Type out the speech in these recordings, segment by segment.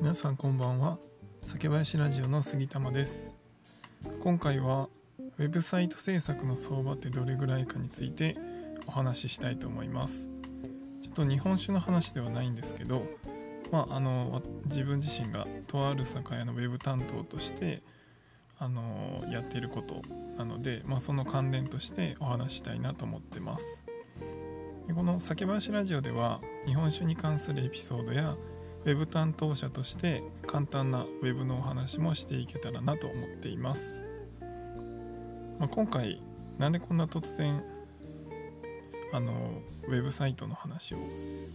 皆さんこんばんは。酒林ラジオの杉玉です。今回はウェブサイト制作の相場ってどれぐらいかについてお話ししたいと思います。ちょっと日本酒の話ではないんですけどまああの自分自身がとある酒屋のウェブ担当としてあのやっていることなので、まあ、その関連としてお話したいなと思ってます。でこの酒林ラジオでは日本酒に関するエピソードやウェブ担当者として簡単なウェブのお話もしていけたらなと思っています、まあ、今回なんでこんな突然あのウェブサイトの話を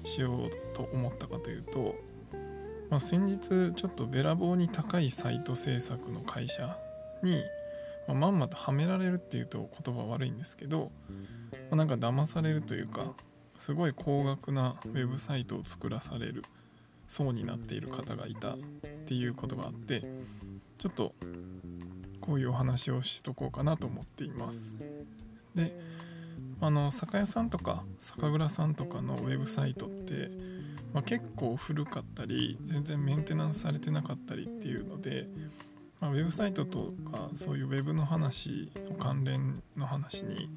しようと思ったかというと、まあ、先日ちょっとべらぼうに高いサイト制作の会社に、まあ、まんまとはめられるっていうと言葉悪いんですけど、まあ、なんか騙されるというかすごい高額なウェブサイトを作らされる層になっている方がいたっていうことがあってちょっとこういうお話をしとこうかなと思っています。であの酒屋さんとか酒蔵さんとかのウェブサイトって、まあ、結構古かったり全然メンテナンスされてなかったりっていうので、まあ、ウェブサイトとかそういうウェブの話の関連の話に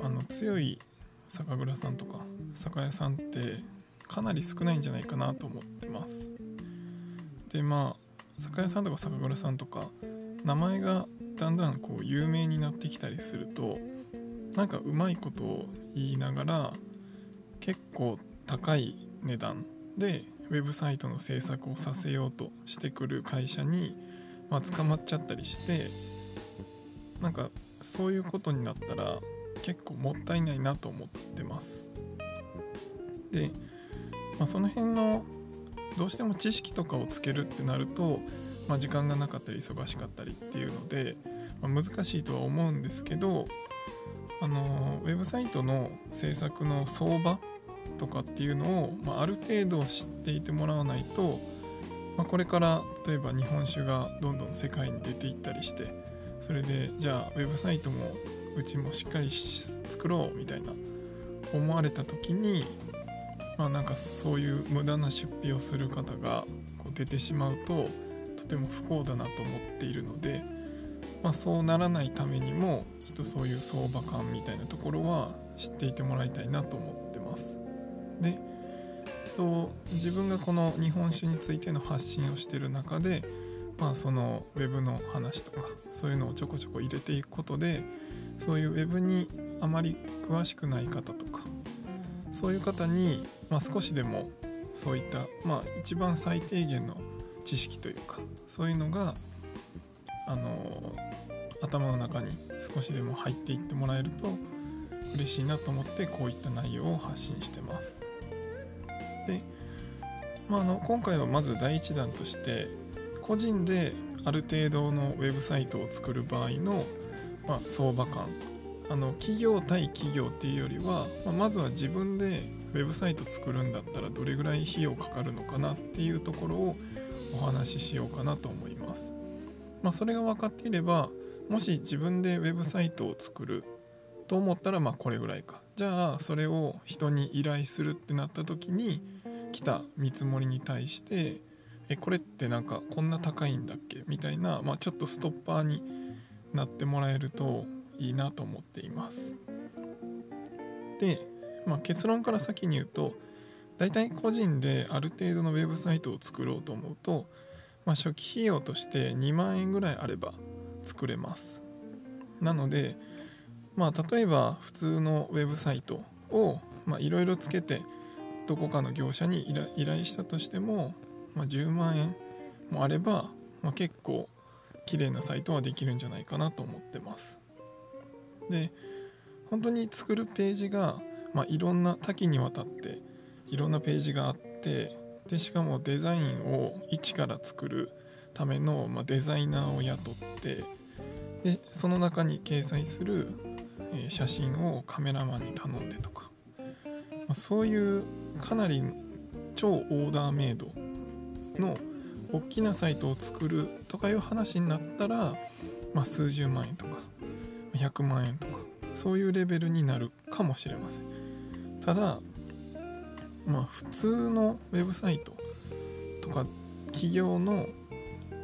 あの強い酒蔵さんとか酒屋さんってかなり少ないんじゃないかなと思ってます。でまあ酒屋さんとか酒蔵さんとか名前がだんだんこう有名になってきたりするとなんかうまいことを言いながら結構高い値段でウェブサイトの制作をさせようとしてくる会社に、まあ、捕まっちゃったりしてなんかそういうことになったら結構もったいないなと思ってます。でまあ、その辺のどうしても知識とかをつけるってなると、まあ、時間がなかったり忙しかったりっていうので、まあ、難しいとは思うんですけどあのウェブサイトの制作の相場とかっていうのを、まあ、ある程度知っていてもらわないと、まあ、これから例えば日本酒がどんどん世界に出ていったりしてそれでじゃあウェブサイトもうちもしっかり作ろうみたいな思われた時にまあなんかそういう無駄な出費をする方がこう出てしまうととても不幸だなと思っているので、まあ、そうならないためにもちょっとそういう相場感みたいなところは知っていてもらいたいなと思ってます。でと自分がこの日本酒についての発信をしてる中で、まあ、そのウェブの話とかそういうのをちょこちょこ入れていくことでそういうウェブにあまり詳しくない方とかそういう方にまあ、少しでもそういった、まあ、一番最低限の知識というかそういうのがあの頭の中に少しでも入っていってもらえると嬉しいなと思ってこういった内容を発信してます。で、まあ、あの今回はまず第1弾として個人である程度のウェブサイトを作る場合の、まあ、相場感あの企業対企業っていうよりは、まあ、まずは自分でウェブサイト作るんだったらどれぐらい費用かかるのかなっていうところをお話ししようかなと思います。まあ、それが分かっていればもし自分でウェブサイトを作ると思ったらまあこれぐらいかじゃあそれを人に依頼するってなった時に来た見積もりに対してえこれってなんかこんな高いんだっけみたいな、まあ、ちょっとストッパーになってもらえるといいなと思っています。でまあ、結論から先に言うと大体個人である程度のウェブサイトを作ろうと思うと、まあ、初期費用として2万円ぐらいあれば作れます。なので、まあ、例えば普通のウェブサイトをいろいろつけてどこかの業者に依頼したとしても、まあ、10万円もあれば、まあ、結構綺麗なサイトはできるんじゃないかなと思ってます。で本当に作るページがまあ、いろんな多岐にわたっていろんなページがあってでしかもデザインを一から作るための、まあ、デザイナーを雇ってでその中に掲載する、え、写真をカメラマンに頼んでとか、まあ、そういうかなり超オーダーメイドの大きなサイトを作るとかいう話になったら、まあ、数十万円とか。100万円とかそういうレベルになるかもしれません。ただまあ普通のウェブサイトとか企業の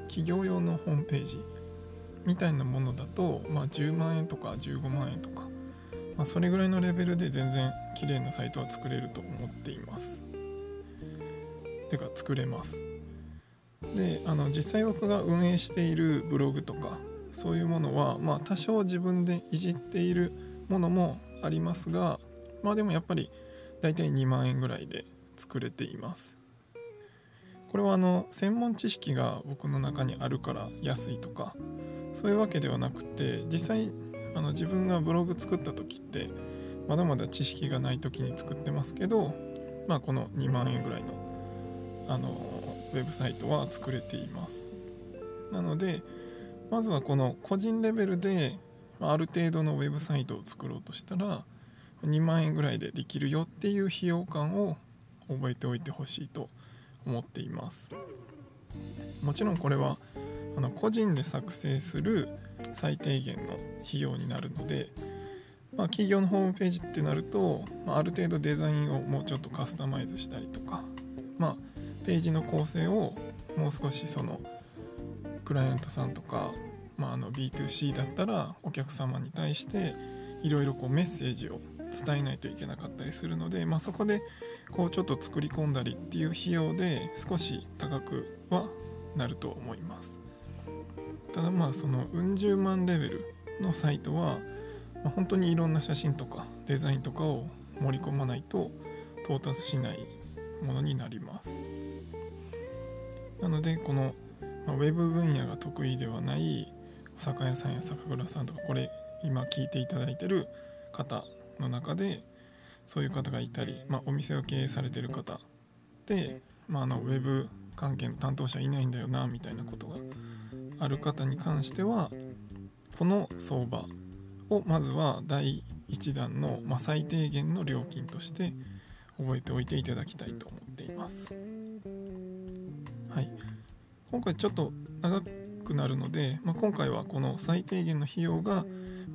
企業用のホームページみたいなものだと、まあ、10万円とか15万円とか、まあ、それぐらいのレベルで全然綺麗なサイトは作れると思っています。てか作れます。であの実際僕が運営しているブログとかそういうものは、まあ、多少自分でいじっているものもありますがまあでもやっぱり大体2万円ぐらいで作れています。これはあの専門知識が僕の中にあるから安いとかそういうわけではなくて実際あの自分がブログ作った時ってまだまだ知識がない時に作ってますけど、まあ、この2万円ぐらいのあのウェブサイトは作れています。なのでまずはこの個人レベルである程度のウェブサイトを作ろうとしたら2万円ぐらいでできるよっていう費用感を覚えておいてほしいと思っています。もちろんこれはあの個人で作成する最低限の費用になるので、まあ、企業のホームページってなると、まあ、る程度デザインをもうちょっとカスタマイズしたりとか、まあ、ページの構成をもう少しそのクライアントさんとか、まあ、あの B2C だったらお客様に対していろいろメッセージを伝えないといけなかったりするので、まあ、そこでこうちょっと作り込んだりっていう費用で少し高くはなると思います。ただまあそのうん十万レベルのサイトは、まあ、本当にいろんな写真とかデザインとかを盛り込まないと到達しないものになります。なのでこの、まあ、ウェブ分野が得意ではないお酒屋さんや酒蔵さんとかこれ今聞いていただいてる方の中でそういう方がいたり、まあ、お店を経営されてる方で、まあ、あのウェブ関係の担当者いないんだよなみたいなことがある方に関してはこの相場をまずは第1弾の、まあ、最低限の料金として覚えておいていただきたいと思っています。はい、今回ちょっと長くなるので、まあ、今回はこの最低限の費用が、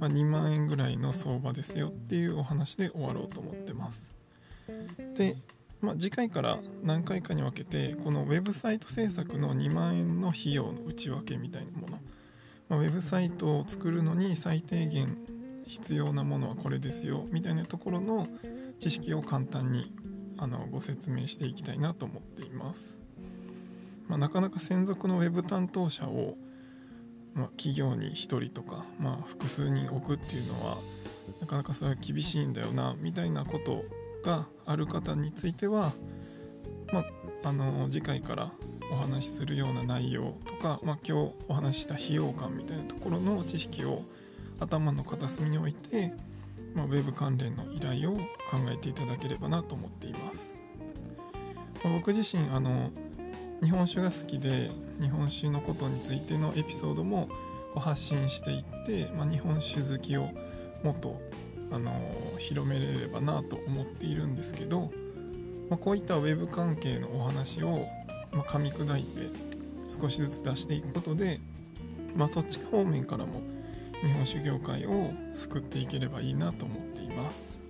2万円ぐらいの相場ですよっていうお話で終わろうと思ってます。で、まあ、次回から何回かに分けてこのウェブサイト制作の2万円の費用の内訳みたいなもの、まあ、ウェブサイトを作るのに最低限必要なものはこれですよみたいなところの知識を簡単にあのご説明していきたいなと思っています、まあ、なかなか専属のウェブ担当者をまあ、企業に1人とか、まあ、複数人置くっていうのはなかなかそれは厳しいんだよなみたいなことがある方については、まあ、あの次回からお話しするような内容とか、まあ、今日お話しした費用感みたいなところの知識を頭の片隅に置いて、まあ、ウェブ関連の依頼を考えていただければなと思っています。まあ、僕自身あの日本酒が好きで日本酒のことについてのエピソードも発信していって、まあ、日本酒好きをもっと、あの広めれればなと思っているんですけど、まあ、こういったウェブ関係のお話を、ま噛み砕いて少しずつ出していくことで、まあ、そっち方面からも日本酒業界を救っていければいいなと思っています。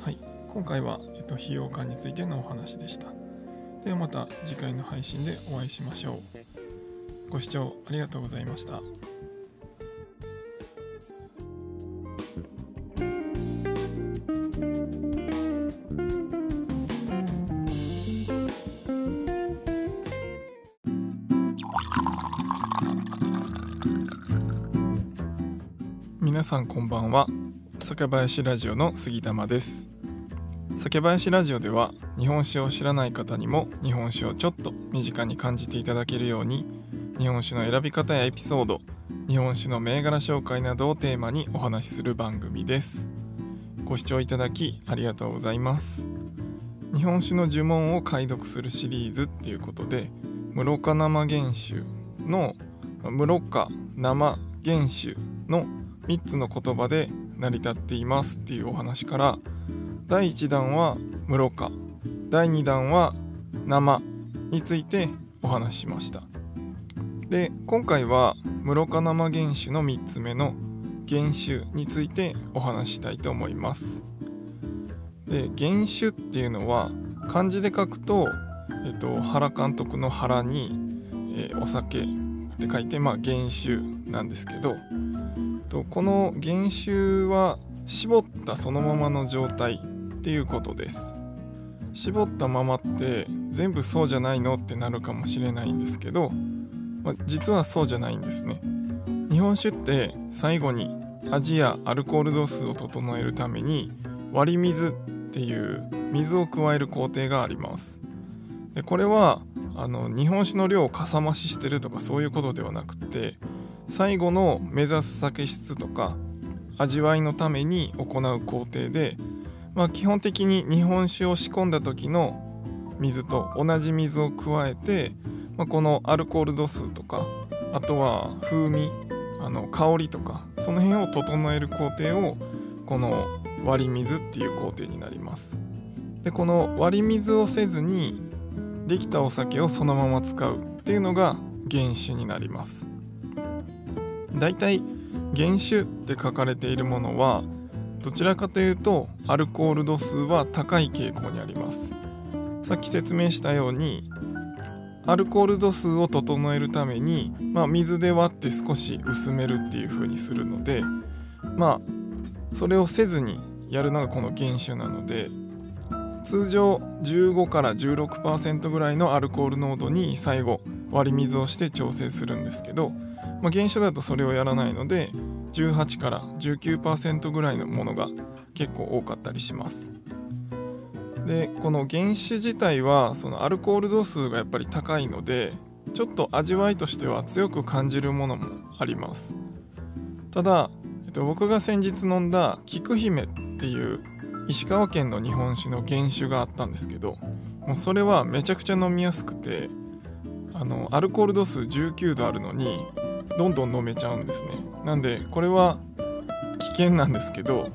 はい。今回は、えっと、費用感についてのお話でした。ではまた次回の配信でお会いしましょう。ご視聴ありがとうございました。皆さんこんばんは。酒林ラジオの杉玉です。酒林ラジオでは日本酒を知らない方にも日本酒をちょっと身近に感じていただけるように日本酒の選び方やエピソード日本酒の銘柄紹介などをテーマにお話しする番組です。ご視聴いただきありがとうございます。日本酒の呪文を解読するシリーズっていうことで室賀生原酒の室賀生原酒の3つの言葉で成り立っていますっていうお話から第1弾は室賀。第2弾は生についてお話ししました。で今回は室賀生原酒の3つ目の原酒についてお話ししたいと思います。で原酒っていうのは漢字で書くとえっと、原監督の原に、えー、お酒って書いて、まあ、原酒なんですけどとこの原酒は絞ったそのままの状態っていうことです。絞ったままって全部そうじゃないのってなるかもしれないんですけど、ま、実はそうじゃないんですね。日本酒って最後に味やアルコール度数を整えるために割り水っていう水を加える工程があります。でこれはあの日本酒の量をかさ増ししてるとかそういうことではなくて最後の目指す酒質とか味わいのために行う工程で、まあ、基本的に日本酒を仕込んだ時の水と同じ水を加えて、まあ、このアルコール度数とかあとは風味あの香りとかその辺を整える工程をこの割り水っていう工程になります。でこの割り水をせずにできたお酒をそのまま使うっていうのが原酒になります。だいたい原酒って書かれているものはどちらかというとアルコール度数は高い傾向にあります。さっき説明したようにアルコール度数を整えるために、まあ、水で割って少し薄めるっていう風にするのでまあそれをせずにやるのがこの原酒なので通常15から16%ぐらいのアルコール濃度に最後割り水をして調整するんですけど、まあ、原酒だとそれをやらないので18から19%ぐらいのものが結構多かったりします。でこの原酒自体はそのアルコール度数がやっぱり高いのでちょっと味わいとしては強く感じるものもあります。ただ、えっと、僕が先日飲んだ菊姫っていう石川県の日本酒の原酒があったんですけどもうそれはめちゃくちゃ飲みやすくてあのアルコール度数19度あるのにどんどん飲めちゃうんですね。なんでこれは危険なんですけど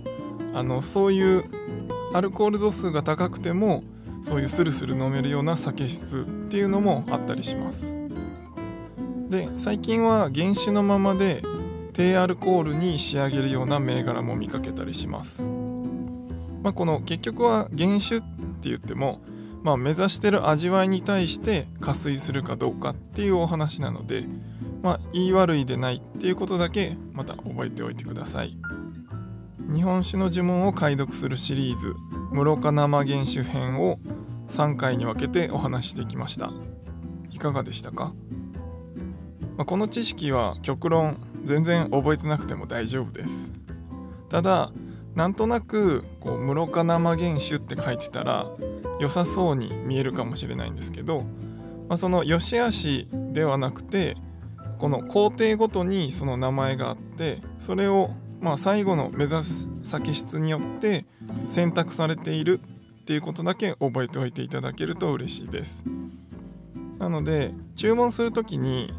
あのそういうアルコール度数が高くてもそういうスルスル飲めるような酒質っていうのもあったりします。で最近は原酒のままで低アルコールに仕上げるような銘柄も見かけたりします。まあ、この結局は原酒って言っても、まあ、目指してる味わいに対して加水するかどうかっていうお話なので、まあ、言い悪いでないっていうことだけまた覚えておいてください。日本酒の呪文を解読するシリーズ「室岡生原酒編」を3回に分けてお話してきました。いかがでしたか、まあ、この知識は極論全然覚えてなくても大丈夫です。ただなんとなくこう室賀生原酒って書いてたら良さそうに見えるかもしれないんですけど、まあ、その良し悪しではなくてこの工程ごとにその名前があってそれをまあ最後の目指す先質によって選択されているっていうことだけ覚えておいていただけると嬉しいです。なので注文する時に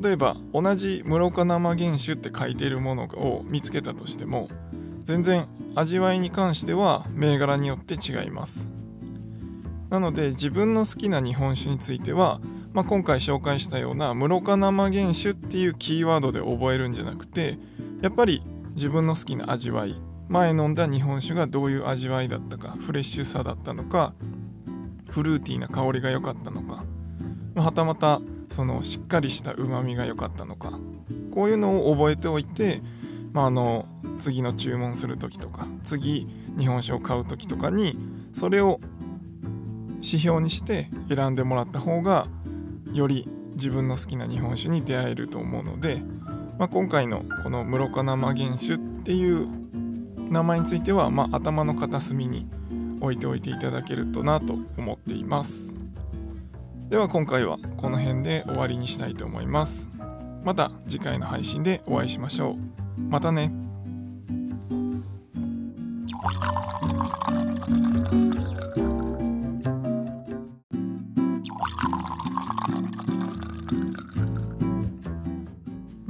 例えば同じ室岡生原酒って書いているものを見つけたとしても全然味わいに関しては銘柄によって違います。なので自分の好きな日本酒については、まあ、今回紹介したような室賀生原酒っていうキーワードで覚えるんじゃなくてやっぱり自分の好きな味わい前飲んだ日本酒がどういう味わいだったかフレッシュさだったのかフルーティーな香りが良かったのかはたまたそのしっかりしたうまみが良かったのかこういうのを覚えておいてまあ、あの次の注文する時とか次日本酒を買う時とかにそれを指標にして選んでもらった方がより自分の好きな日本酒に出会えると思うので、まあ、今回のこの室賀生原酒っていう名前については、まあ、頭の片隅に置いておいていただけるとなと思っています。では今回はこの辺で終わりにしたいと思います。また次回の配信でお会いしましょう。またね。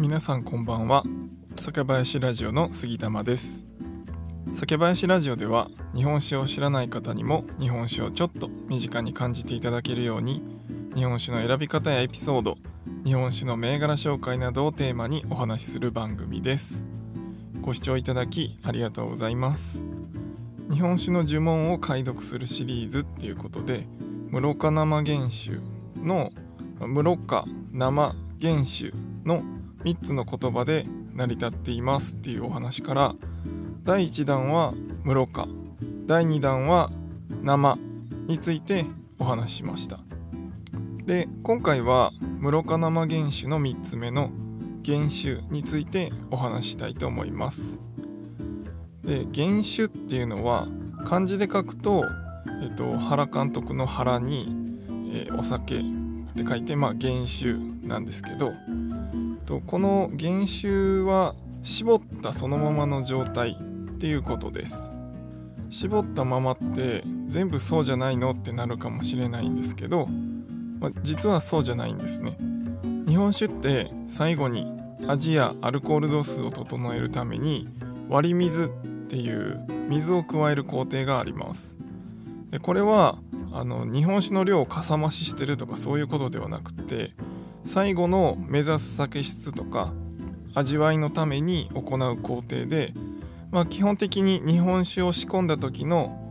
皆さんこんばんは。酒林ラジオの杉玉です。酒林ラジオでは日本酒を知らない方にも日本酒をちょっと身近に感じていただけるように日本酒の選び方やエピソード日本酒の銘柄紹介などをテーマにお話しする番組です。ご視聴いただきありがとうございます。日本酒の呪文を解読するシリーズっていうことで室賀生原酒の室賀生原酒の3つの言葉で成り立っていますっていうお話から第1弾は室賀第2弾は生についてお話ししました。で今回は室賀生原酒の3つ目の原酒についてお話ししたいと思います。で原酒っていうのは漢字で書くと、えっと、原監督の原に、えー、お酒って書いて、まあ、原酒なんですけどとこの原酒は絞ったそのままの状態っていうことです。絞ったままって全部そうじゃないのってなるかもしれないんですけど、ま、実はそうじゃないんですね。日本酒って最後に味やアルコール度数を整えるために割り水っていう水を加える工程があります。でこれはあの日本酒の量をかさ増ししてるとかそういうことではなくて最後の目指す酒質とか味わいのために行う工程で、まあ、基本的に日本酒を仕込んだ時の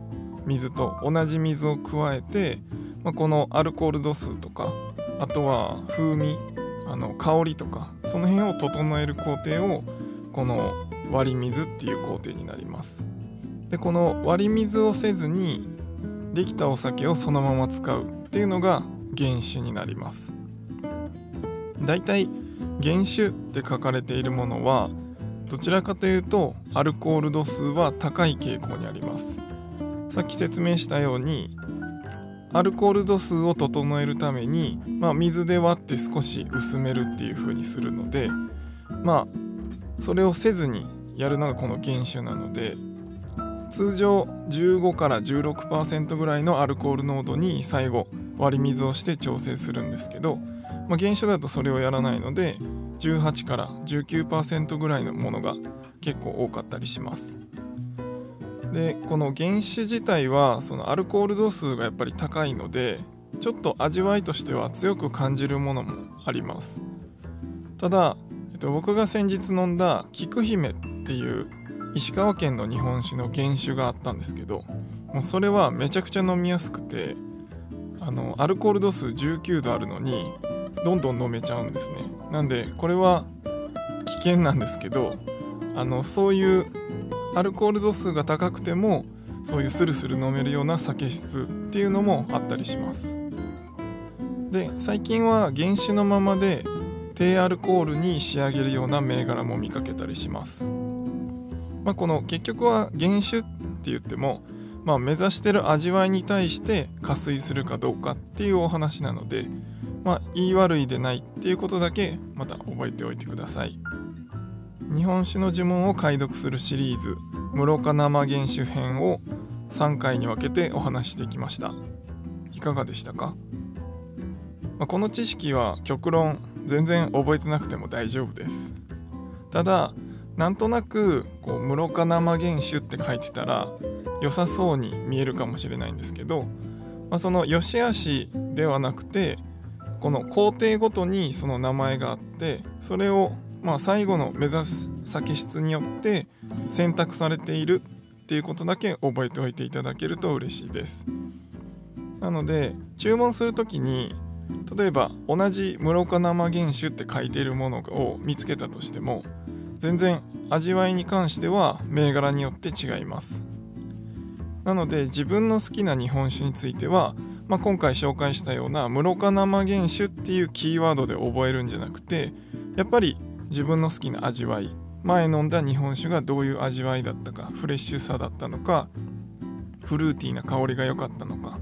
水と同じ水を加えて、まあ、このアルコール度数とかあとは風味あの香りとかその辺を整える工程をこの割り水っていう工程になります。でこの割り水をせずにできたお酒をそのまま使うっていうのが原酒になります。だいたい原酒って書かれているものはどちらかというとアルコール度数は高い傾向にあります。さっき説明したようにアルコール度数を整えるために、まあ、水で割って少し薄めるっていう風にするのでまあそれをせずにやるのがこの原酒なので通常15から16%ぐらいのアルコール濃度に最後割り水をして調整するんですけど、まあ、原酒だとそれをやらないので18から19%ぐらいのものが結構多かったりします。でこの原酒自体はそのアルコール度数がやっぱり高いのでちょっと味わいとしては強く感じるものもありますただ、えっと、僕が先日飲んだ菊姫っていう石川県の日本酒の原酒があったんですけどもうそれはめちゃくちゃ飲みやすくてあのアルコール度数19度あるのにどんどん飲めちゃうんですね。なんでこれは危険なんですけどあのそういうアルコール度数が高くてもそういうスルスル飲めるような酒質っていうのもあったりします。で最近は原酒のままで低アルコールに仕上げるような銘柄も見かけたりします、まあ、この結局は原酒って言っても、まあ、目指してる味わいに対して加水するかどうかっていうお話なので、まあ、言い悪いでないっていうことだけまた覚えておいてください。日本酒の呪文を解読するシリーズ「室賀生原酒編」を3回に分けてお話してきました。いかがでしたか、まあ、この知識は極論全然覚えてなくても大丈夫です。ただなんとなくこう室賀生原酒って書いてたら良さそうに見えるかもしれないんですけど、まあ、その良し悪しではなくてこの工程ごとにその名前があってそれをまあ、最後の目指す酒質によって選択されているっていうことだけ覚えておいていただけると嬉しいです。なので注文する時に例えば同じ室岡生原酒って書いているものを見つけたとしても全然味わいに関しては銘柄によって違います。なので自分の好きな日本酒については、まあ、今回紹介したような室岡生原酒っていうキーワードで覚えるんじゃなくてやっぱり自分の好きな味わい。前飲んだ日本酒がどういう味わいだったかフレッシュさだったのかフルーティーな香りが良かったのか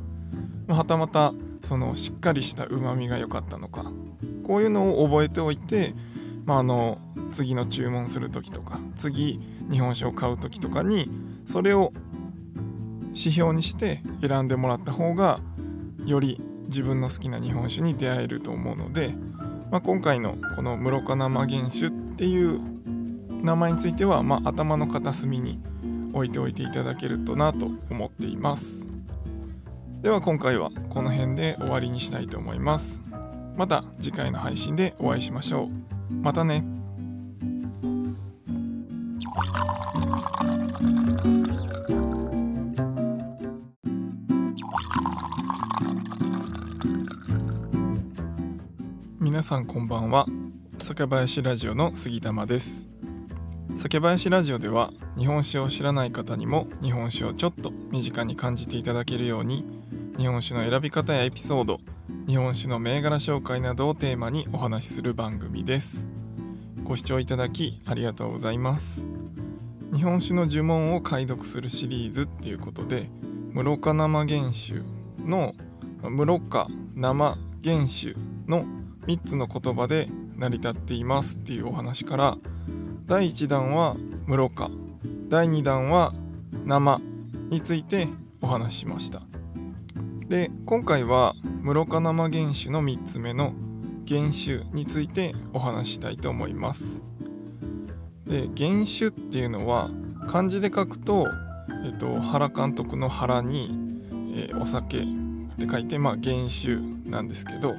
はたまたそのしっかりしたうまみが良かったのかこういうのを覚えておいて、まあ、あの次の注文する時とか次日本酒を買う時とかにそれを指標にして選んでもらった方がより自分の好きな日本酒に出会えると思うのでまあ、今回のこの室賀生原酒っていう名前については、まあ、頭の片隅に置いておいていただけるとなと思っています。では今回はこの辺で終わりにしたいと思います。また次回の配信でお会いしましょう。またね。皆さんこんばんは。酒林ラジオの杉玉です。酒林ラジオでは日本酒を知らない方にも日本酒をちょっと身近に感じていただけるように日本酒の選び方やエピソード日本酒の銘柄紹介などをテーマにお話しする番組です。ご視聴いただきありがとうございます。日本酒の呪文を解読するシリーズっていうことで室賀生原酒の室賀生原酒の3つの言葉で成り立っていますっていうお話から第1弾は室賀第2弾は生についてお話ししました。で今回は室賀生原酒の3つ目の原酒についてお話したいと思います。で原酒っていうのは漢字で書くと、えっと、原監督の原に、えー、お酒って書いて、まあ、原酒なんですけど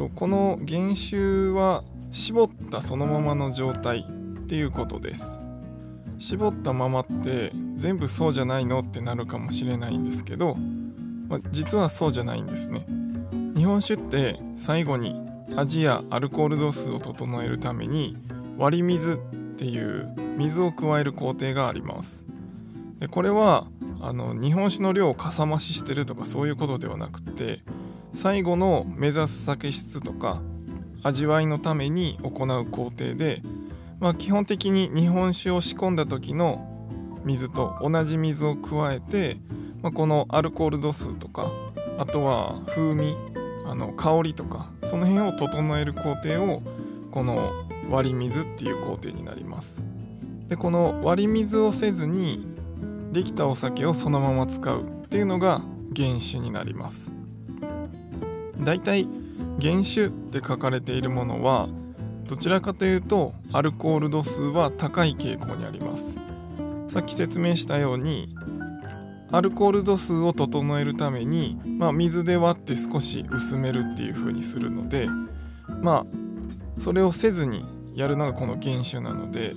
とこの原酒は絞ったそのままの状態っていうことです。絞ったままって全部そうじゃないのってなるかもしれないんですけど、ま、実はそうじゃないんですね。日本酒って最後に味やアルコール度数を整えるために割り水っていう水を加える工程があります。でこれはあの日本酒の量をかさ増ししてるとかそういうことではなくて最後の目指す酒質とか味わいのために行う工程で、まあ、基本的に日本酒を仕込んだ時の水と同じ水を加えて、まあ、このアルコール度数とかあとは風味あの香りとかその辺を整える工程をこの割り水っていう工程になります。でこの割り水をせずにできたお酒をそのまま使うっていうのが原酒になります。だいたい原酒って書かれているものはどちらかというとアルコール度数は高い傾向にあります。さっき説明したようにアルコール度数を整えるために、まあ、水で割って少し薄めるっていう風にするのでまあそれをせずにやるのがこの原酒なので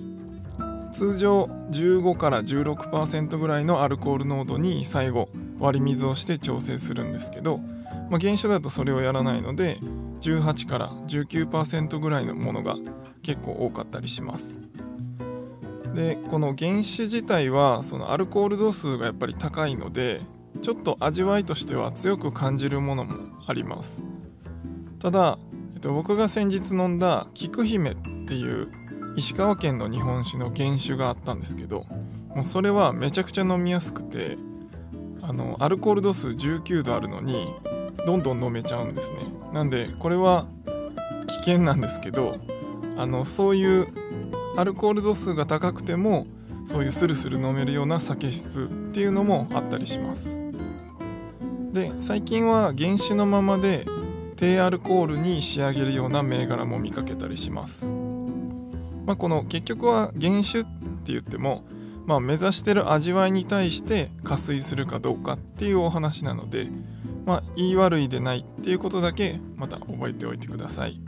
通常15から16%ぐらいのアルコール濃度に最後割り水をして調整するんですけど、まあ、原酒だとそれをやらないので18から19%ぐらいのものが結構多かったりします。でこの原酒自体はそのアルコール度数がやっぱり高いのでちょっと味わいとしては強く感じるものもあります。ただ、えっと、僕が先日飲んだ菊姫っていう石川県の日本酒の原酒があったんですけどもうそれはめちゃくちゃ飲みやすくてあのアルコール度数19度あるのにどんどん飲めちゃうんですね。なんでこれは危険なんですけどあのそういうアルコール度数が高くてもそういうスルスル飲めるような酒質っていうのもあったりします。で最近は原酒のままで低アルコールに仕上げるような銘柄も見かけたりします。まあ、この結局は原酒って言っても、まあ、目指してる味わいに対して加水するかどうかっていうお話なので、まあ、言い悪いでないっていうことだけまた覚えておいてください。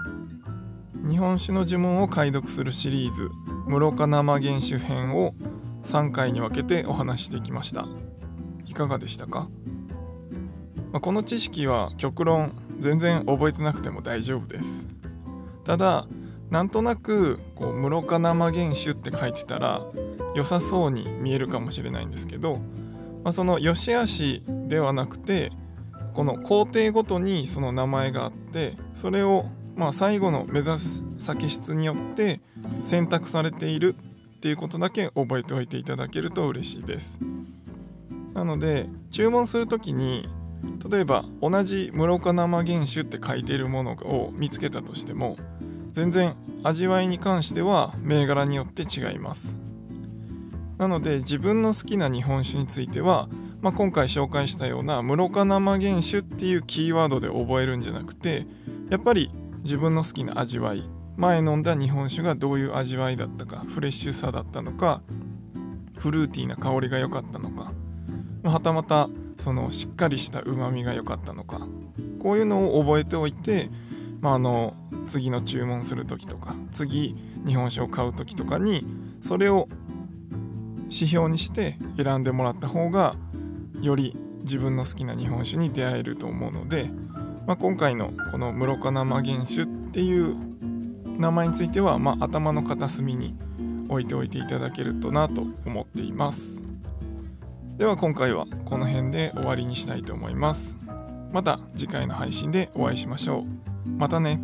日本酒の呪文を解読するシリーズ「室賀生原酒編」を3回に分けてお話してきました。いかがでしたか、まあ、この知識は極論全然覚えてなくても大丈夫です。ただなんとなくこう室賀生原酒って書いてたら良さそうに見えるかもしれないんですけど、まあ、その良し悪しではなくてこの工程ごとにその名前があってそれをまあ最後の目指す先質によって選択されているっていうことだけ覚えておいていただけると嬉しいです。なので注文する時に例えば同じ室賀生原酒って書いているものを見つけたとしても全然味わいに関しては銘柄によって違います。なので自分の好きな日本酒については、まあ、今回紹介したような室賀生原酒っていうキーワードで覚えるんじゃなくてやっぱり自分の好きな味わい前飲んだ日本酒がどういう味わいだったかフレッシュさだったのかフルーティーな香りが良かったのかはたまたそのしっかりしたうまみが良かったのかこういうのを覚えておいてまあ、あの次の注文する時とか次日本酒を買う時とかにそれを指標にして選んでもらった方がより自分の好きな日本酒に出会えると思うのでまあ、今回のこの室岡生原酒っていう名前については、まあ、頭の片隅に置いておいていただけるとなと思っています。では今回はこの辺で終わりにしたいと思います。また次回の配信でお会いしましょう。またね。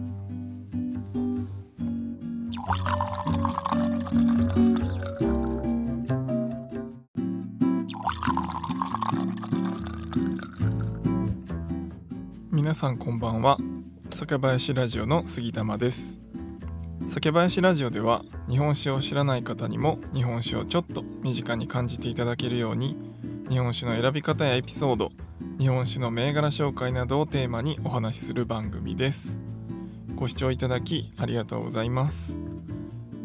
皆さんこんばんは。酒林ラジオの杉玉です。酒林ラジオでは日本酒を知らない方にも日本酒をちょっと身近に感じていただけるように日本酒の選び方やエピソード日本酒の銘柄紹介などをテーマにお話しする番組です。ご視聴いただきありがとうございます。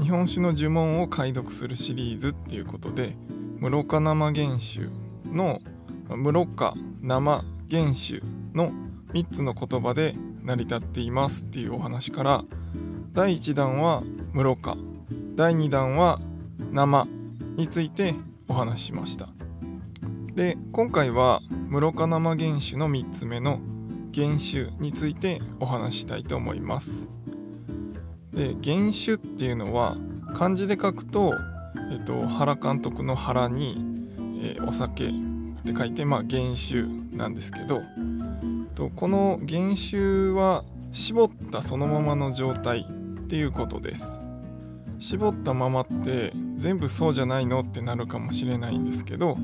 日本酒の呪文を解読するシリーズっていうことで室岡生原酒の室岡生原酒の3つの言葉で成り立っていますっていうお話から第1弾は室岡第2弾は生についてお話ししました。で今回は室岡生原酒の3つ目の原酒についてお話ししたいと思います。で原酒っていうのは漢字で書くと、えっと、原監督の原に、えー、お酒って書いて、まあ、原酒なんですけどとこの原酒は絞ったそのままの状態っていうことです。絞ったままって全部そうじゃないのってなるかもしれないんですけど、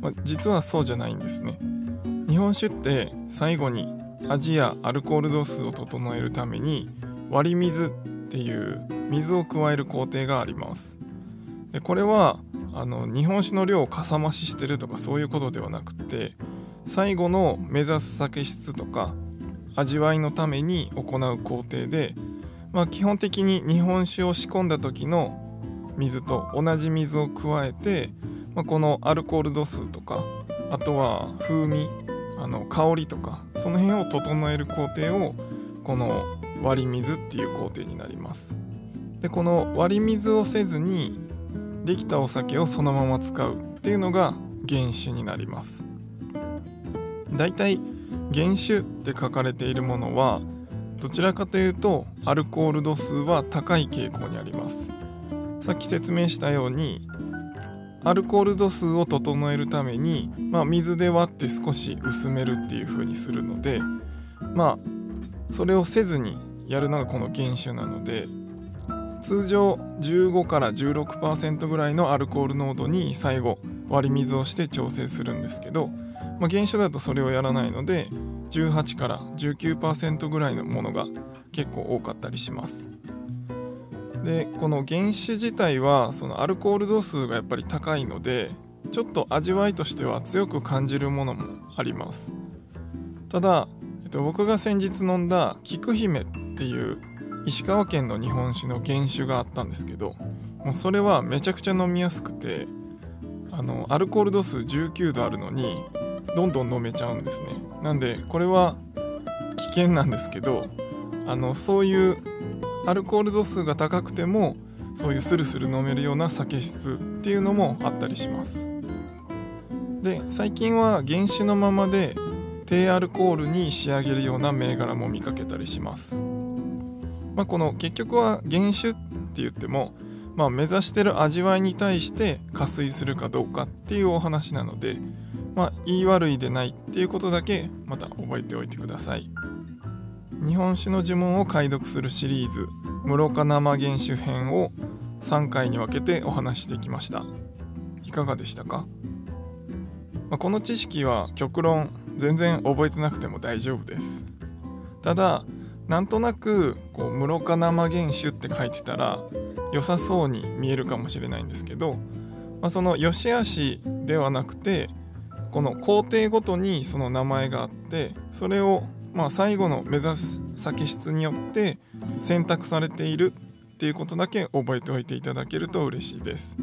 ま、実はそうじゃないんですね。日本酒って最後に味やアルコール度数を整えるために割り水っていう水を加える工程があります。でこれはあの日本酒の量をかさ増ししてるとかそういうことではなくて最後の目指す酒質とか味わいのために行う工程で、まあ、基本的に日本酒を仕込んだ時の水と同じ水を加えて、まあ、このアルコール度数とかあとは風味あの香りとかその辺を整える工程をこの割り水っていう工程になります。でこの割り水をせずにできたお酒をそのまま使うっていうのが原酒になります。だいたい原酒って書かれているものはどちらかというとアルコール度数は高い傾向にあります。さっき説明したようにアルコール度数を整えるために、まあ、水で割って少し薄めるっていう風にするのでまあそれをせずにやるのがこの原酒なので通常15から16%ぐらいのアルコール濃度に最後割り水をして調整するんですけどまあ、原酒だとそれをやらないので18から19%ぐらいのものが結構多かったりします。でこの原酒自体はそのアルコール度数がやっぱり高いのでちょっと味わいとしては強く感じるものもあります。ただ、えっと、僕が先日飲んだ菊姫っていう石川県の日本酒の原酒があったんですけどもうそれはめちゃくちゃ飲みやすくてあのアルコール度数19度あるのにどんどん飲めちゃうんですね。なんでこれは危険なんですけどあのそういうアルコール度数が高くてもそういうスルスル飲めるような酒質っていうのもあったりします。で最近は原酒のままで低アルコールに仕上げるような銘柄も見かけたりします、まあ、この結局は原酒って言っても、まあ、目指してる味わいに対して加水するかどうかっていうお話なのでまあ、言い悪いでないっていうことだけまた覚えておいてください。日本酒の呪文を解読するシリーズ「室岡生原酒編」を3回に分けてお話してきました。いかがでしたか、まあ、この知識は極論全然覚えてなくても大丈夫です。ただなんとなくこう室岡生原酒って書いてたら良さそうに見えるかもしれないんですけど、まあ、その良し悪しではなくてこの工程ごとにその名前があってそれをまあ最後の目指す先質によって選択されているっていうことだけ覚えておいていただけると嬉しいです。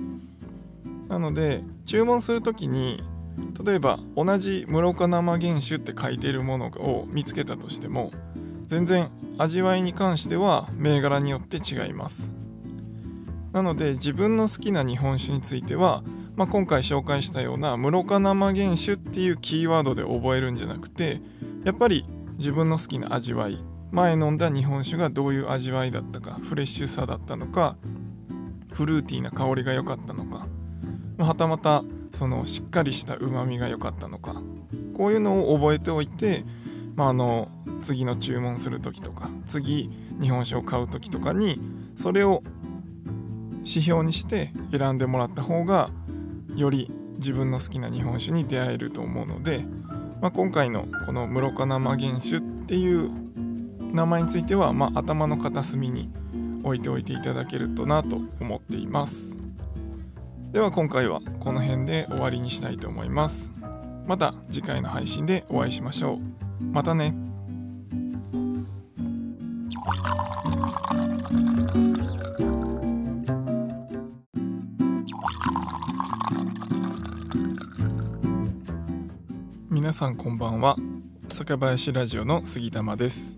なので注文する時に例えば同じ室岡生原酒って書いているものを見つけたとしても全然味わいに関しては銘柄によって違います。なので自分の好きな日本酒についてはまあ、今回紹介したような室岡生原酒っていうキーワードで覚えるんじゃなくてやっぱり自分の好きな味わい前飲んだ日本酒がどういう味わいだったかフレッシュさだったのかフルーティーな香りが良かったのかはたまたそのしっかりしたうまみが良かったのかこういうのを覚えておいて、まあ、あの次の注文する時とか次日本酒を買う時とかにそれを指標にして選んでもらった方がより自分の好きな日本酒に出会えると思うので、まあ、今回のこの室賀生原酒っていう名前については、まあ、頭の片隅に置いておいていただけるとなと思っています。では今回はこの辺で終わりにしたいと思います。また次回の配信でお会いしましょう。またね。皆さんこんばんは。酒林ラジオの杉玉です。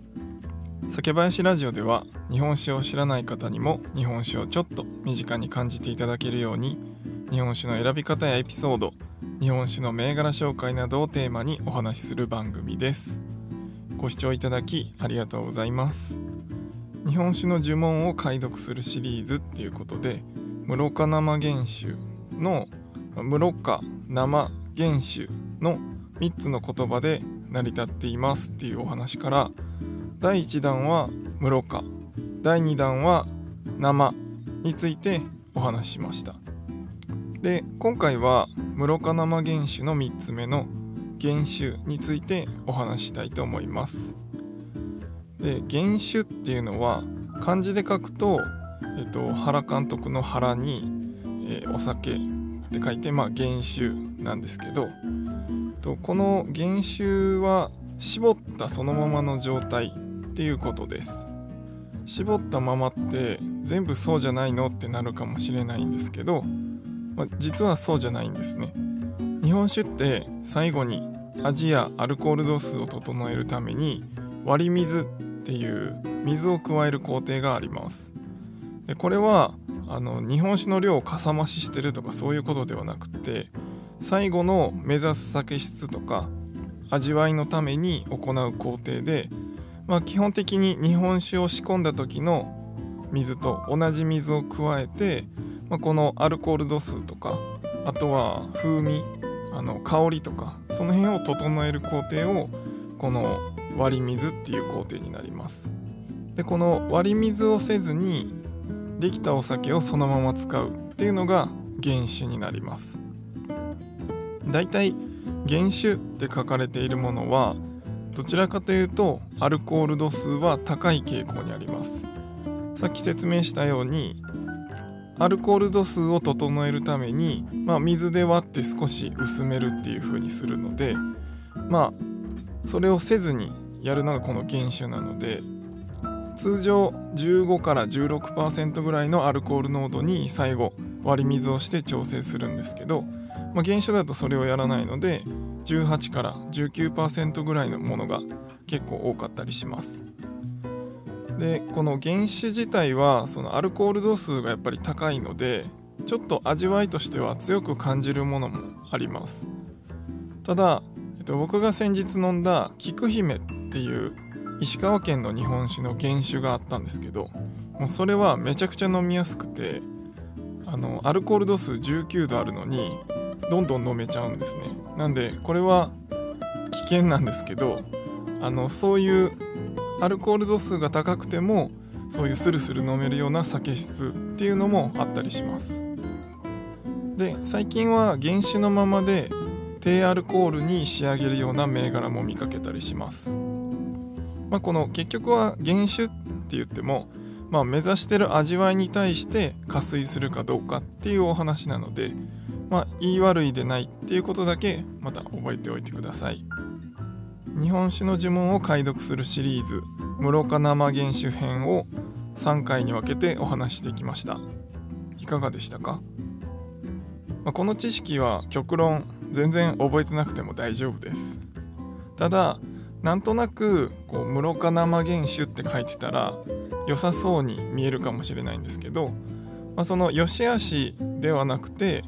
酒林ラジオでは日本酒を知らない方にも日本酒をちょっと身近に感じていただけるように日本酒の選び方やエピソード日本酒の銘柄紹介などをテーマにお話しする番組です。ご視聴いただきありがとうございます。日本酒の呪文を解読するシリーズっていうことで室賀生原酒の室賀生原酒の3つの言葉で成り立っていますっていうお話から第1弾は室賀第2弾は生についてお話ししました。で今回は室賀生原酒の3つ目の原酒についてお話ししたいと思います。で原酒っていうのは漢字で書くと、えっと、原監督の原に、えー、お酒って書いて、まあ、原酒なんですけどとこの原酒は絞ったそのままの状態っていうことです。絞ったままって全部そうじゃないのってなるかもしれないんですけど、ま、実はそうじゃないんですね。日本酒って最後に味やアルコール度数を整えるために割り水っていう水を加える工程があります。でこれはあの日本酒の量をかさ増ししてるとかそういうことではなくて最後の目指す酒質とか味わいのために行う工程で、まあ、基本的に日本酒を仕込んだ時の水と同じ水を加えて、まあ、このアルコール度数とかあとは風味あの香りとかその辺を整える工程をこの割り水っていう工程になります。でこの割り水をせずにできたお酒をそのまま使うっていうのが原酒になります。だいたい原酒って書かれているものはどちらかというとアルコール度数は高い傾向にあります。さっき説明したようにアルコール度数を整えるために、まあ、水で割って少し薄めるっていう風にするのでまあそれをせずにやるのがこの原酒なので通常15から16%ぐらいのアルコール濃度に最後割り水をして調整するんですけどまあ、原酒だとそれをやらないので18から19%ぐらいのものが結構多かったりします。でこの原酒自体はそのアルコール度数がやっぱり高いのでちょっと味わいとしては強く感じるものもあります。ただ、えっと、僕が先日飲んだ菊姫っていう石川県の日本酒の原酒があったんですけどもうそれはめちゃくちゃ飲みやすくてあのアルコール度数19度あるのにどんどん飲めちゃうんですね。なんでこれは危険なんですけどあのそういうアルコール度数が高くてもそういうスルスル飲めるような酒質っていうのもあったりします。で最近は原酒のままで低アルコールに仕上げるような銘柄も見かけたりします、まあ、この結局は原酒って言っても、まあ、目指してる味わいに対して加水するかどうかっていうお話なのでまあ、言い悪いでないっていうことだけまた覚えておいてください。日本酒の呪文を解読するシリーズ「室賀生原酒編」を3回に分けてお話してきました。いかがでしたか、まあ、この知識は極論全然覚えてなくても大丈夫です。ただなんとなくこう室賀生原酒って書いてたら良さそうに見えるかもしれないんですけど、まあ、その良し悪しではなくて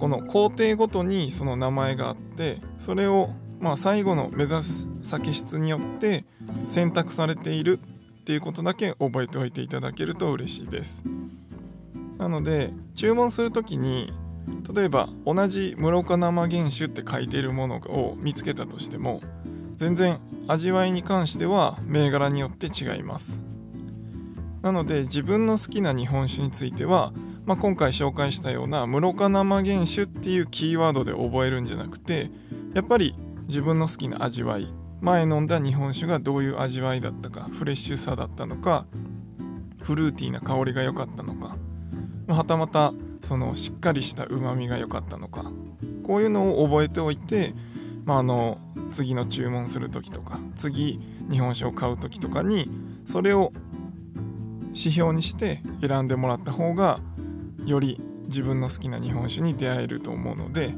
この工程ごとにその名前があってそれをまあ、最後の目指す酒質によって選択されているっていうことだけ覚えておいていただけると嬉しいです。なので注文する時に例えば同じ室岡生原酒って書いているものを見つけたとしても全然味わいに関しては銘柄によって違います。なので自分の好きな日本酒については、まあ、今回紹介したような室岡生原酒っていうキーワードで覚えるんじゃなくてやっぱり自分の好きな味わい前飲んだ日本酒がどういう味わいだったかフレッシュさだったのかフルーティーな香りが良かったのかはたまたそのしっかりしたうまみが良かったのかこういうのを覚えておいて、まあ、あの次の注文する時とか次日本酒を買う時とかにそれを指標にして選んでもらった方がより自分の好きな日本酒に出会えると思うので、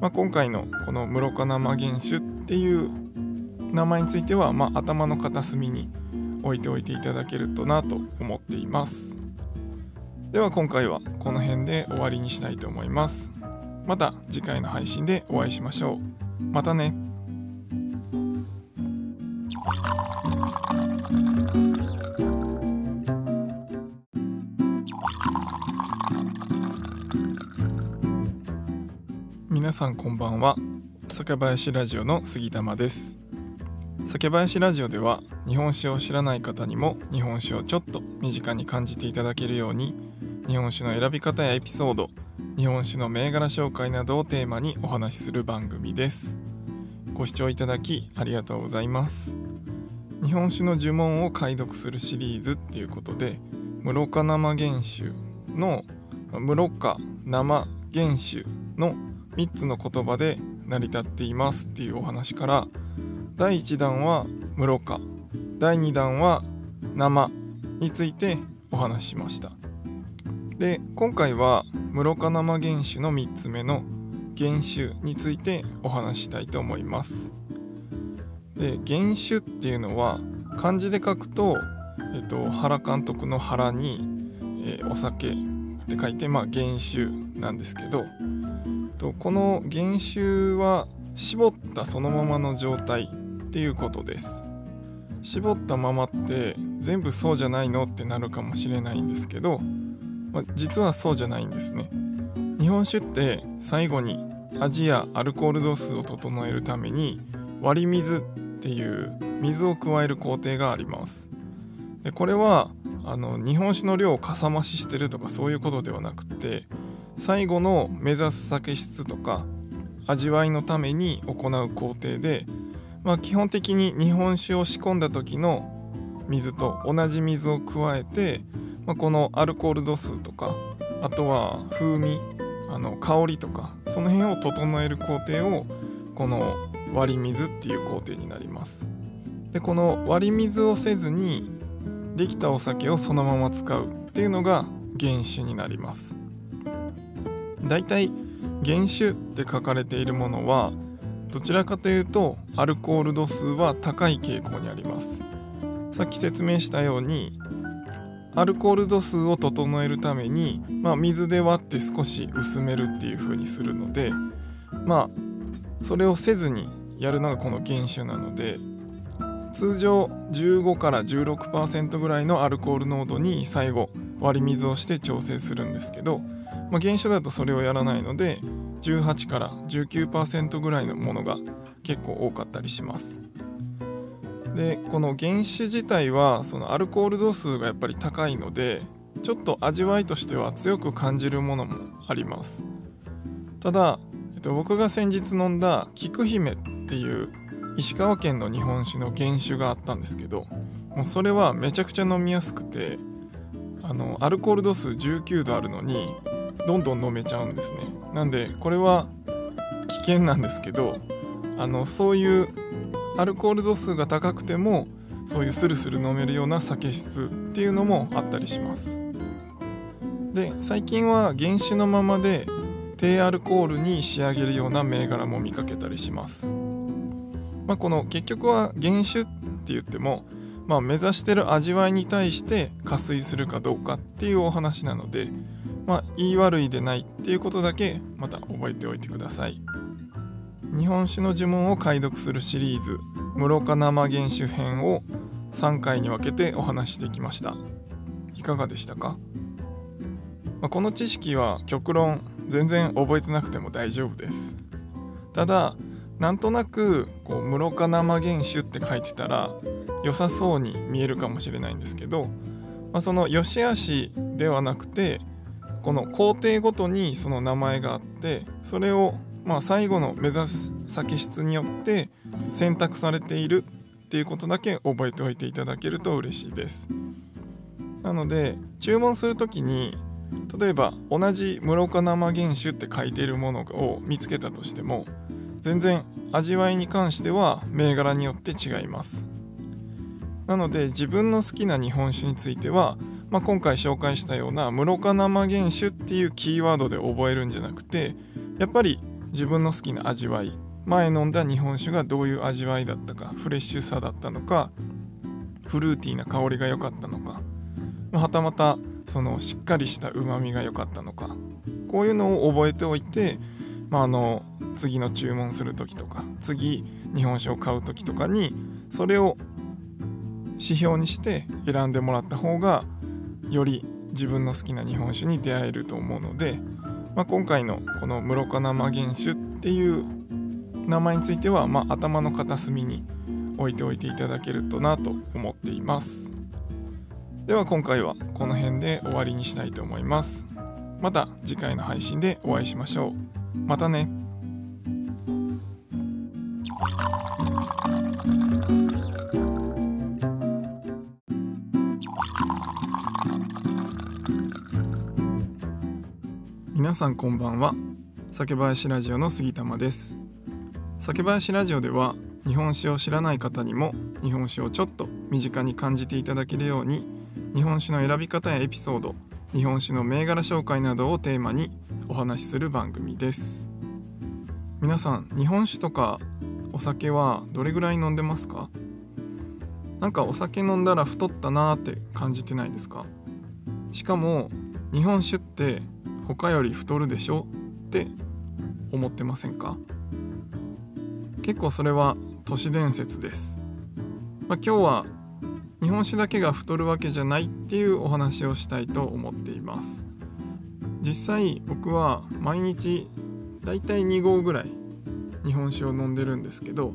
まあ、今回のこの室岡生原酒っていう名前については、まあ、頭の片隅に置いておいていただけるとなと思っています。では今回はこの辺で終わりにしたいと思います。また次回の配信でお会いしましょう。またね。皆さんこんばんは。酒林ラジオの杉玉です。酒林ラジオでは日本酒を知らない方にも日本酒をちょっと身近に感じていただけるように日本酒の選び方やエピソード日本酒の銘柄紹介などをテーマにお話しする番組です。ご視聴いただきありがとうございます。日本酒の呪文を解読するシリーズっていうことで室岡生原酒の室岡生原酒の3つの言葉で成り立っていますっていうお話から第1弾は室岡第2弾は生についてお話ししました。で今回は室岡生原酒の3つ目の原酒についてお話ししたいと思います。で原酒っていうのは漢字で書くと、えっと、原監督の原に、えー、お酒って書いて、まあ、原酒なんですけどとこの原酒は絞ったそのままの状態っていうことです。絞ったままって全部そうじゃないのってなるかもしれないんですけど、ま、実はそうじゃないんですね。日本酒って最後に味やアルコール度数を整えるために割り水っていう水を加える工程があります。でこれはあの日本酒の量をかさ増ししてるとかそういうことではなくて最後の目指す酒質とか味わいのために行う工程でまあ、基本的に日本酒を仕込んだ時の水と同じ水を加えて、まあ、このアルコール度数とかあとは風味あの香りとかその辺を整える工程をこの割り水っていう工程になります。でこの割り水をせずにできたお酒をそのまま使うっていうのが原酒になります。だいたい原酒って書かれているものはどちらかというとアルコール度数は高い傾向にあります。さっき説明したようにアルコール度数を整えるために、まあ、水で割って少し薄めるっていう風にするのでまあそれをせずにやるのがこの原酒なので通常15から16%ぐらいのアルコール濃度に最後割り水をして調整するんですけど、まあ、原酒だとそれをやらないので18から19%ぐらいのものが結構多かったりします。でこの原酒自体はそのアルコール度数がやっぱり高いのでちょっと味わいとしては強く感じるものもあります。ただ、えっと、僕が先日飲んだ菊姫っていう石川県の日本酒の原酒があったんですけどもうそれはめちゃくちゃ飲みやすくてあのアルコール度数19度あるのにどんどん飲めちゃうんですね。なんでこれは危険なんですけどあのそういうアルコール度数が高くてもそういうスルスル飲めるような酒質っていうのもあったりします。で最近は原酒のままで低アルコールに仕上げるような銘柄も見かけたりします、まあ、この結局は原酒って言っても、まあ、目指してる味わいに対して加水するかどうかっていうお話なのでまあ、言い悪いでないっていうことだけまた覚えておいてください。日本酒の呪文を解読するシリーズ「室賀生原酒編」を3回に分けてお話してきました。いかがでしたか、まあ、この知識は極論全然覚えてなくても大丈夫です。ただなんとなくこう室賀生原酒って書いてたら良さそうに見えるかもしれないんですけど、まあ、その良し悪しではなくてこの工程ごとにその名前があってそれをまあ最後の目指す先質によって選択されているっていうことだけ覚えておいていただけると嬉しいです。なので注文する時に例えば同じ室岡生原酒って書いているものを見つけたとしても全然味わいに関しては銘柄によって違います。なので自分の好きな日本酒についてはまあ、今回紹介したような室賀生原酒っていうキーワードで覚えるんじゃなくてやっぱり自分の好きな味わい。前飲んだ日本酒がどういう味わいだったかフレッシュさだったのかフルーティーな香りが良かったのかはたまたそのしっかりしたうまみが良かったのかこういうのを覚えておいて、まあ、あの次の注文する時とか次日本酒を買う時とかにそれを指標にして選んでもらった方がより自分の好きな日本酒に出会えると思うので、まあ、今回のこの室賀生原酒っていう名前については、まあ、頭の片隅に置いておいていただけるとなと思っています。では今回はこの辺で終わりにしたいと思います。また次回の配信でお会いしましょう。またね。皆さんこんばんは。酒林ラジオの杉玉です。酒林ラジオでは日本酒を知らない方にも日本酒をちょっと身近に感じていただけるように日本酒の選び方やエピソード日本酒の銘柄紹介などをテーマにお話しする番組です。皆さん日本酒とかお酒はどれぐらい飲んでますか？なんかお酒飲んだら太ったなーって感じてないですか？しかも日本酒って他より太るでしょって思ってませんか？結構それは都市伝説です、まあ、今日は日本酒だけが太るわけじゃないっていうお話をしたいと思っています。実際僕は毎日だいたい2合ぐらい日本酒を飲んでるんですけど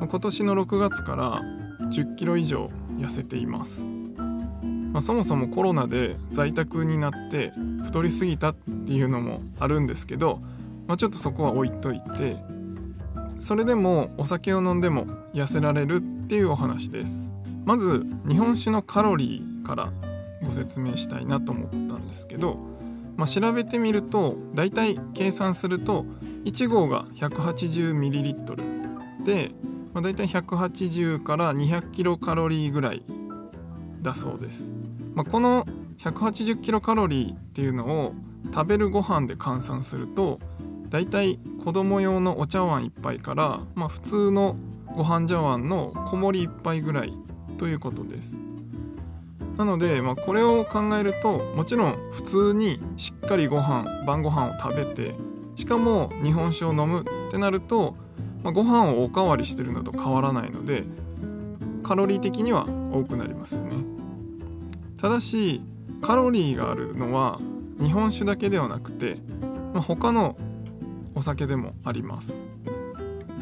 今年の6月から10キロ以上痩せています。まあ、そもそもコロナで在宅になって太りすぎたっていうのもあるんですけど、まあ、ちょっとそこは置いといてそれでもお酒を飲んでも痩せられるっていうお話です。まず日本酒のカロリーからご説明したいなと思ったんですけど、まあ、調べてみるとだいたい計算すると1合が 180ml で、まあ、だいたい180から200キロカロリーぐらいだそうです、まあ、この180キロカロリーっていうのを食べるご飯で換算するとだいたい子供用のお茶碗1杯から、まあ、普通のご飯茶碗の小盛り1杯ぐらいということです。なので、まあ、これを考えるともちろん普通にしっかりご飯晩ご飯を食べてしかも日本酒を飲むってなると、まあ、ご飯をおかわりしてるのと変わらないのでカロリー的には多くなりますよね。ただしカロリーがあるのは日本酒だけではなくて、まあ、他のお酒でもあります、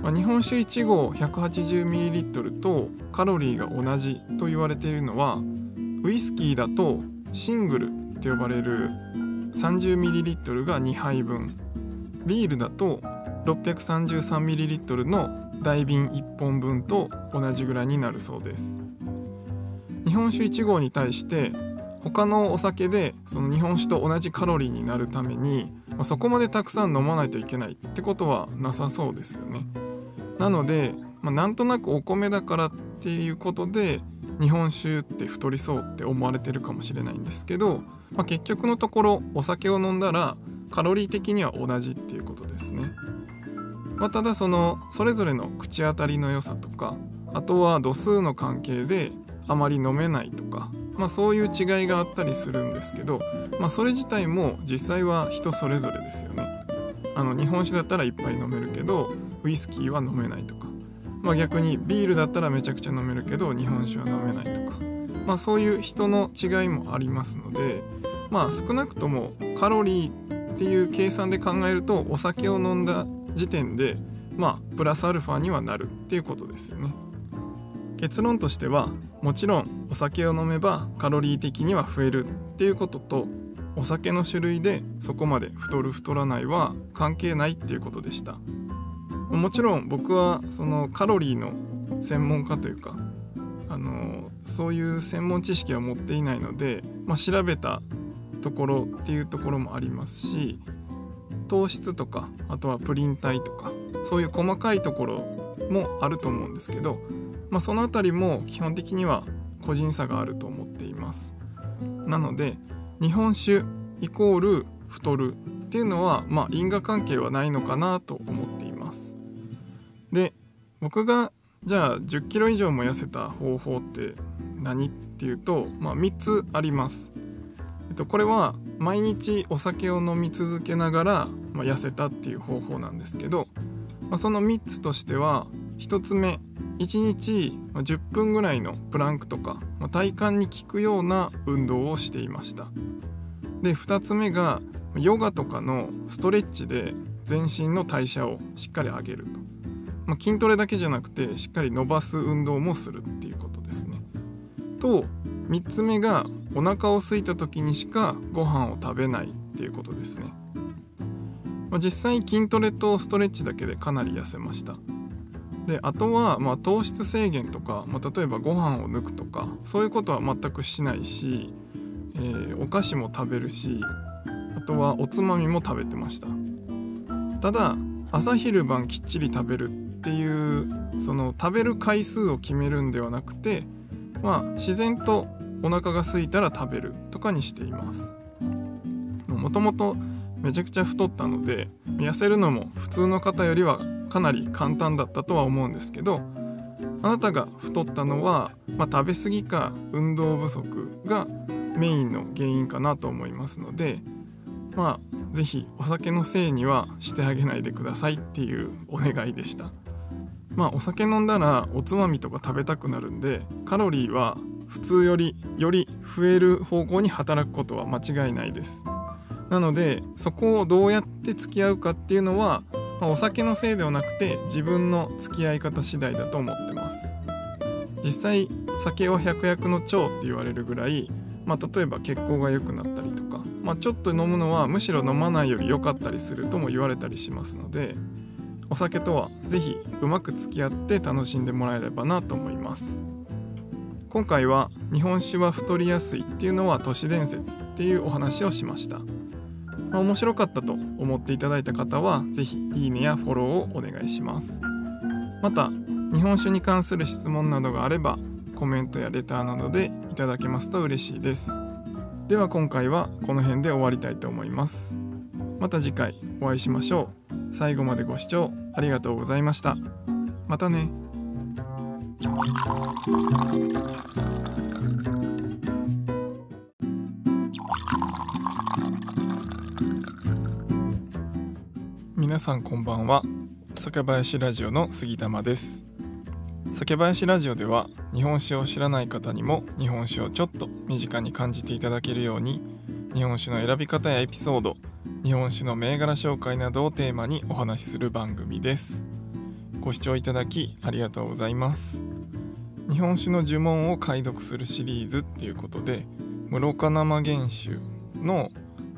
まあ、日本酒1合 180ml とカロリーが同じと言われているのはウイスキーだとシングルと呼ばれる 30ml が2杯分ビールだと 633ml の大瓶1本分と同じぐらいになるそうです。日本酒1合に対して他のお酒でその日本酒と同じカロリーになるために、まあ、そこまでたくさん飲まないといけないってことはなさそうですよね。なので、まあ、なんとなくお米だからっていうことで日本酒って太りそうって思われてるかもしれないんですけど、まあ、結局のところお酒を飲んだらカロリー的には同じっていうことですね。まあ、ただそのそれぞれの口当たりの良さとかあとは度数の関係であまり飲めないとか、まあ、そういう違いがあったりするんですけど、まあ、それ自体も実際は人それぞれですよね。あの日本酒だったら1杯飲めるけどウイスキーは飲めないとか、まあ、逆にビールだったらめちゃくちゃ飲めるけど日本酒は飲めないとか、まあ、そういう人の違いもありますのでまあ少なくともカロリーっていう計算で考えるとお酒を飲んだ時点でまあプラスアルファにはなるっていうことですよね。結論としてはもちろんお酒を飲めばカロリー的には増えるっていうこととお酒の種類でそこまで太る太らないは関係ないっていうことでした。もちろん僕はそのカロリーの専門家というかあのそういう専門知識は持っていないので、まあ、調べたところっていうところもありますし糖質とかあとはプリン体とかそういう細かいところもあると思うんですけどまあ、その辺りも基本的には個人差があると思っています。なので日本酒イコール太るっていうのはまあ因果関係はないのかなと思っています。で僕がじゃあ1 0キロ以上も痩せた方法って何っていうと、まあ、3つあります、えっと、これは毎日お酒を飲み続けながら、まあ、痩せたっていう方法なんですけど、まあ、その3つとしては1つ目1日10分ぐらいのプランクとか体幹に効くような運動をしていました。で2つ目がヨガとかのストレッチで全身の代謝をしっかり上げると、まあ、筋トレだけじゃなくてしっかり伸ばす運動もするっていうことですね。と3つ目がお腹を空いた時にしかご飯を食べないっていうことですね、まあ、実際筋トレとストレッチだけでかなり痩せました。であとは、ま、糖質制限とか、まあ、例えばご飯を抜くとかそういうことは全くしないし、えー、お菓子も食べるしあとはおつまみも食べてました。ただ朝昼晩きっちり食べるっていうその食べる回数を決めるんではなくてまあ自然とお腹が空いたら食べるとかにしています。もともとめちゃくちゃ太ったので痩せるのも普通の方よりはかなり簡単だったとは思うんですけどあなたが太ったのは、まあ、食べ過ぎか運動不足がメインの原因かなと思いますのでまあ是非お酒のせいにはしてあげないでくださいっていうお願いでした。まあお酒飲んだらおつまみとか食べたくなるんでカロリーは普通よりより増える方向に働くことは間違いないです。なのでそこをどうやって付き合うかっていうのはまあ、お酒のせいではなくて自分の付き合い方次第だと思ってます。実際酒は百薬の長って言われるぐらい、まあ、例えば血行が良くなったりとか、まあ、ちょっと飲むのはむしろ飲まないより良かったりするとも言われたりしますのでお酒とは是非うまく付き合って楽しんでもらえればなと思います。今回は日本酒は太りやすいっていうのは都市伝説っていうお話をしました。まあ、面白かったと思っていただいた方は是非いいねやフォローをお願いします。また日本酒に関する質問などがあればコメントやレターなどでいただけますと嬉しいです。では今回はこの辺で終わりたいと思います。また次回お会いしましょう。最後までご視聴ありがとうございました。またね。皆さんこんばんは。酒林ラジオの杉玉です。酒林ラジオでは日本酒を知らない方にも日本酒をちょっと身近に感じていただけるように日本酒の選び方やエピソード日本酒の銘柄紹介などをテーマにお話しする番組です。ご視聴いただきありがとうございます。日本酒の呪文を解読するシリーズっていうことで室賀生原酒の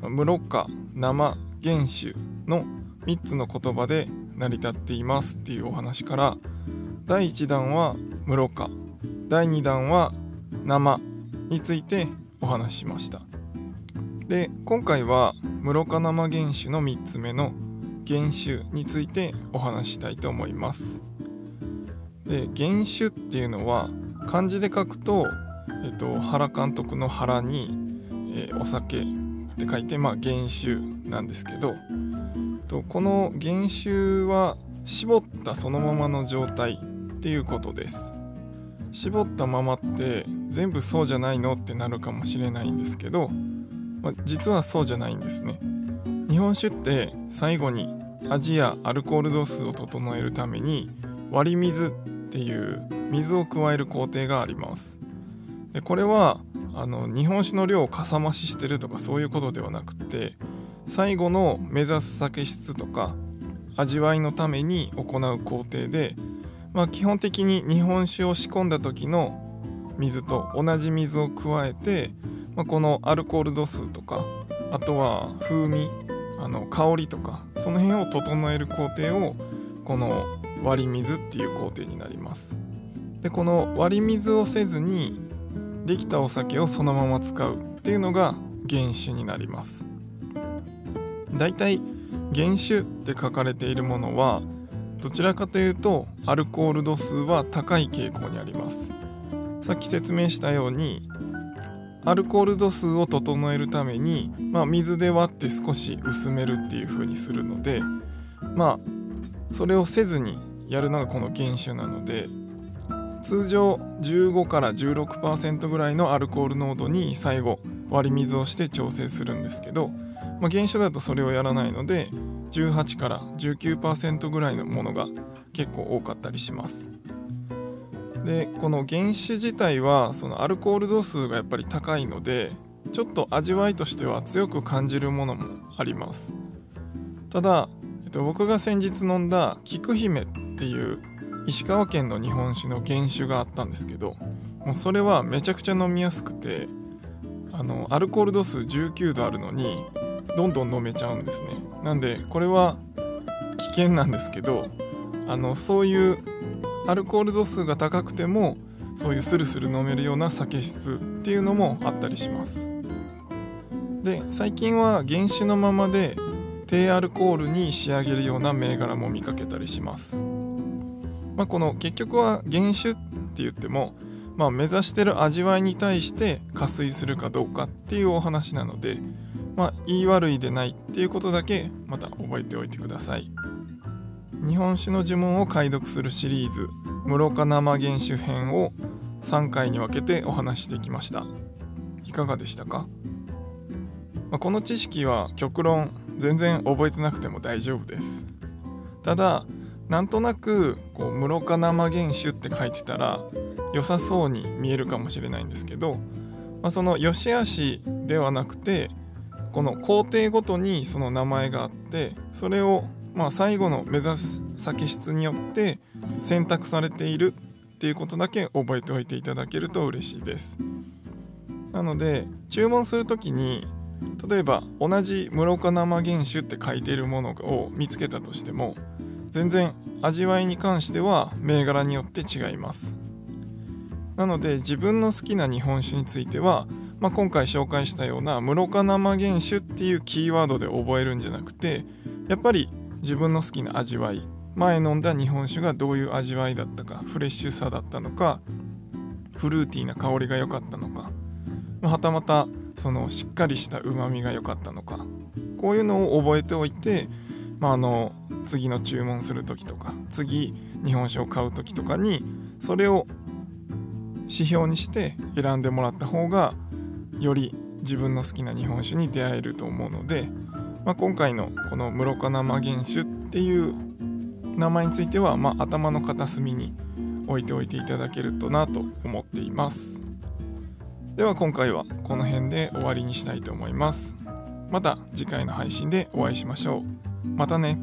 室賀生原酒の3つの言葉で成り立っていますっていうお話から第1弾は室賀第2弾は生についてお話ししました。で今回は室賀生原酒の3つ目の原酒についてお話したいと思います。で原酒っていうのは漢字で書くと、えっと、原監督の原に、えー、お酒って書いて、まあ、原酒なんですけどとこの原酒は絞ったそのままの状態っていうことです。絞ったままって全部そうじゃないのってなるかもしれないんですけど、まあ、実はそうじゃないんですね。日本酒って最後に味やアルコール度数を整えるために割り水っていう水を加える工程があります。でこれはあの日本酒の量をかさ増ししてるとかそういうことではなくて最後の目指す酒質とか味わいのために行う工程で、まあ、基本的に日本酒を仕込んだ時の水と同じ水を加えて、まあ、このアルコール度数とかあとは風味あの香りとかその辺を整える工程をこの割り水っていう工程になります。でこの割り水をせずにできたお酒をそのまま使うっていうのが原酒になります。だいたい原酒って書かれているものはどちらかというとアルコール度数は高い傾向にあります。さっき説明したようにアルコール度数を整えるために、まあ、水で割って少し薄めるっていう風にするのでまあそれをせずにやるのがこの原酒なので通常15から16%ぐらいのアルコール濃度に最後割り水をして調整するんですけど、まあ、原酒だとそれをやらないので18から19%ぐらいのものが結構多かったりします。でこの原酒自体はそのアルコール度数がやっぱり高いのでちょっと味わいとしては強く感じるものもあります。ただ、えっと、僕が先日飲んだ菊姫っていう石川県の日本酒の原酒があったんですけどもうそれはめちゃくちゃ飲みやすくてあのアルコール度数19度あるのにどんどん飲めちゃうんですね。なんでこれは危険なんですけどあのそういうアルコール度数が高くてもそういうスルスル飲めるような酒質っていうのもあったりします。で最近は原酒のままで低アルコールに仕上げるような銘柄も見かけたりします。まあ、この結局は原酒って言っても、まあ、目指してる味わいに対して加水するかどうかっていうお話なので、まあ、言い悪いでないっていうことだけまた覚えておいてください。日本酒の呪文を解読するシリーズ「室岡生原酒編」を3回に分けてお話してきました。いかがでしたか、まあ、この知識は極論全然覚えてなくても大丈夫です。ただなんとなくこう室岡生原酒って書いてたら良さそうに見えるかもしれないんですけど、まあ、その良し悪しではなくてこの工程ごとにその名前があってそれをまあ最後の目指す先質によって選択されているっていうことだけ覚えておいていただけると嬉しいです。なので注文する時に例えば同じ室岡生原酒って書いているものを見つけたとしても全然味わいに関しては銘柄によって違います。なので自分の好きな日本酒については、まあ、今回紹介したような室岡生原酒っていうキーワードで覚えるんじゃなくてやっぱり自分の好きな味わい前飲んだ日本酒がどういう味わいだったかフレッシュさだったのかフルーティーな香りが良かったのかはたまたそのしっかりしたうまみが良かったのかこういうのを覚えておいてまあ、あの次の注文する時とか次日本酒を買う時とかにそれを指標にして選んでもらった方がより自分の好きな日本酒に出会えると思うので、まあ、今回のこの室岡生原酒っていう名前については、まあ、頭の片隅に置いておいていただけるとなと思っています。では今回はこの辺で終わりにしたいと思います。また次回の配信でお会いしましょう。またね。